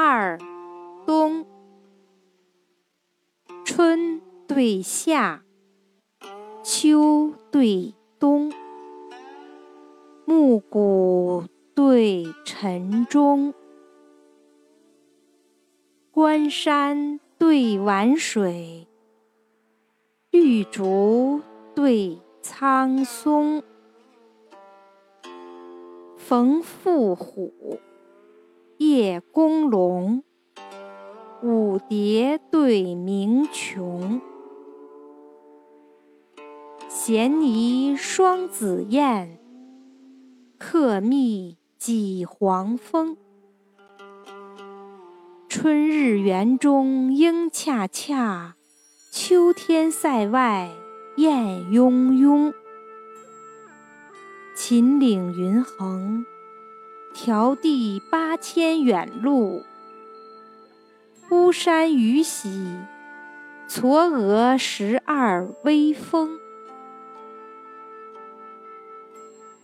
二，冬。春对夏，秋对冬，暮鼓对晨钟，关山对晚水，绿竹对苍松。逢妇虎，夜公龙，舞蝶对鸣琼。衔泥双紫燕，客蜜几黄蜂。春日园中莺恰恰，秋天塞外雁雍雍。秦岭云横，迢递八千远路；巫山雨洗，嵯峨十二微峰。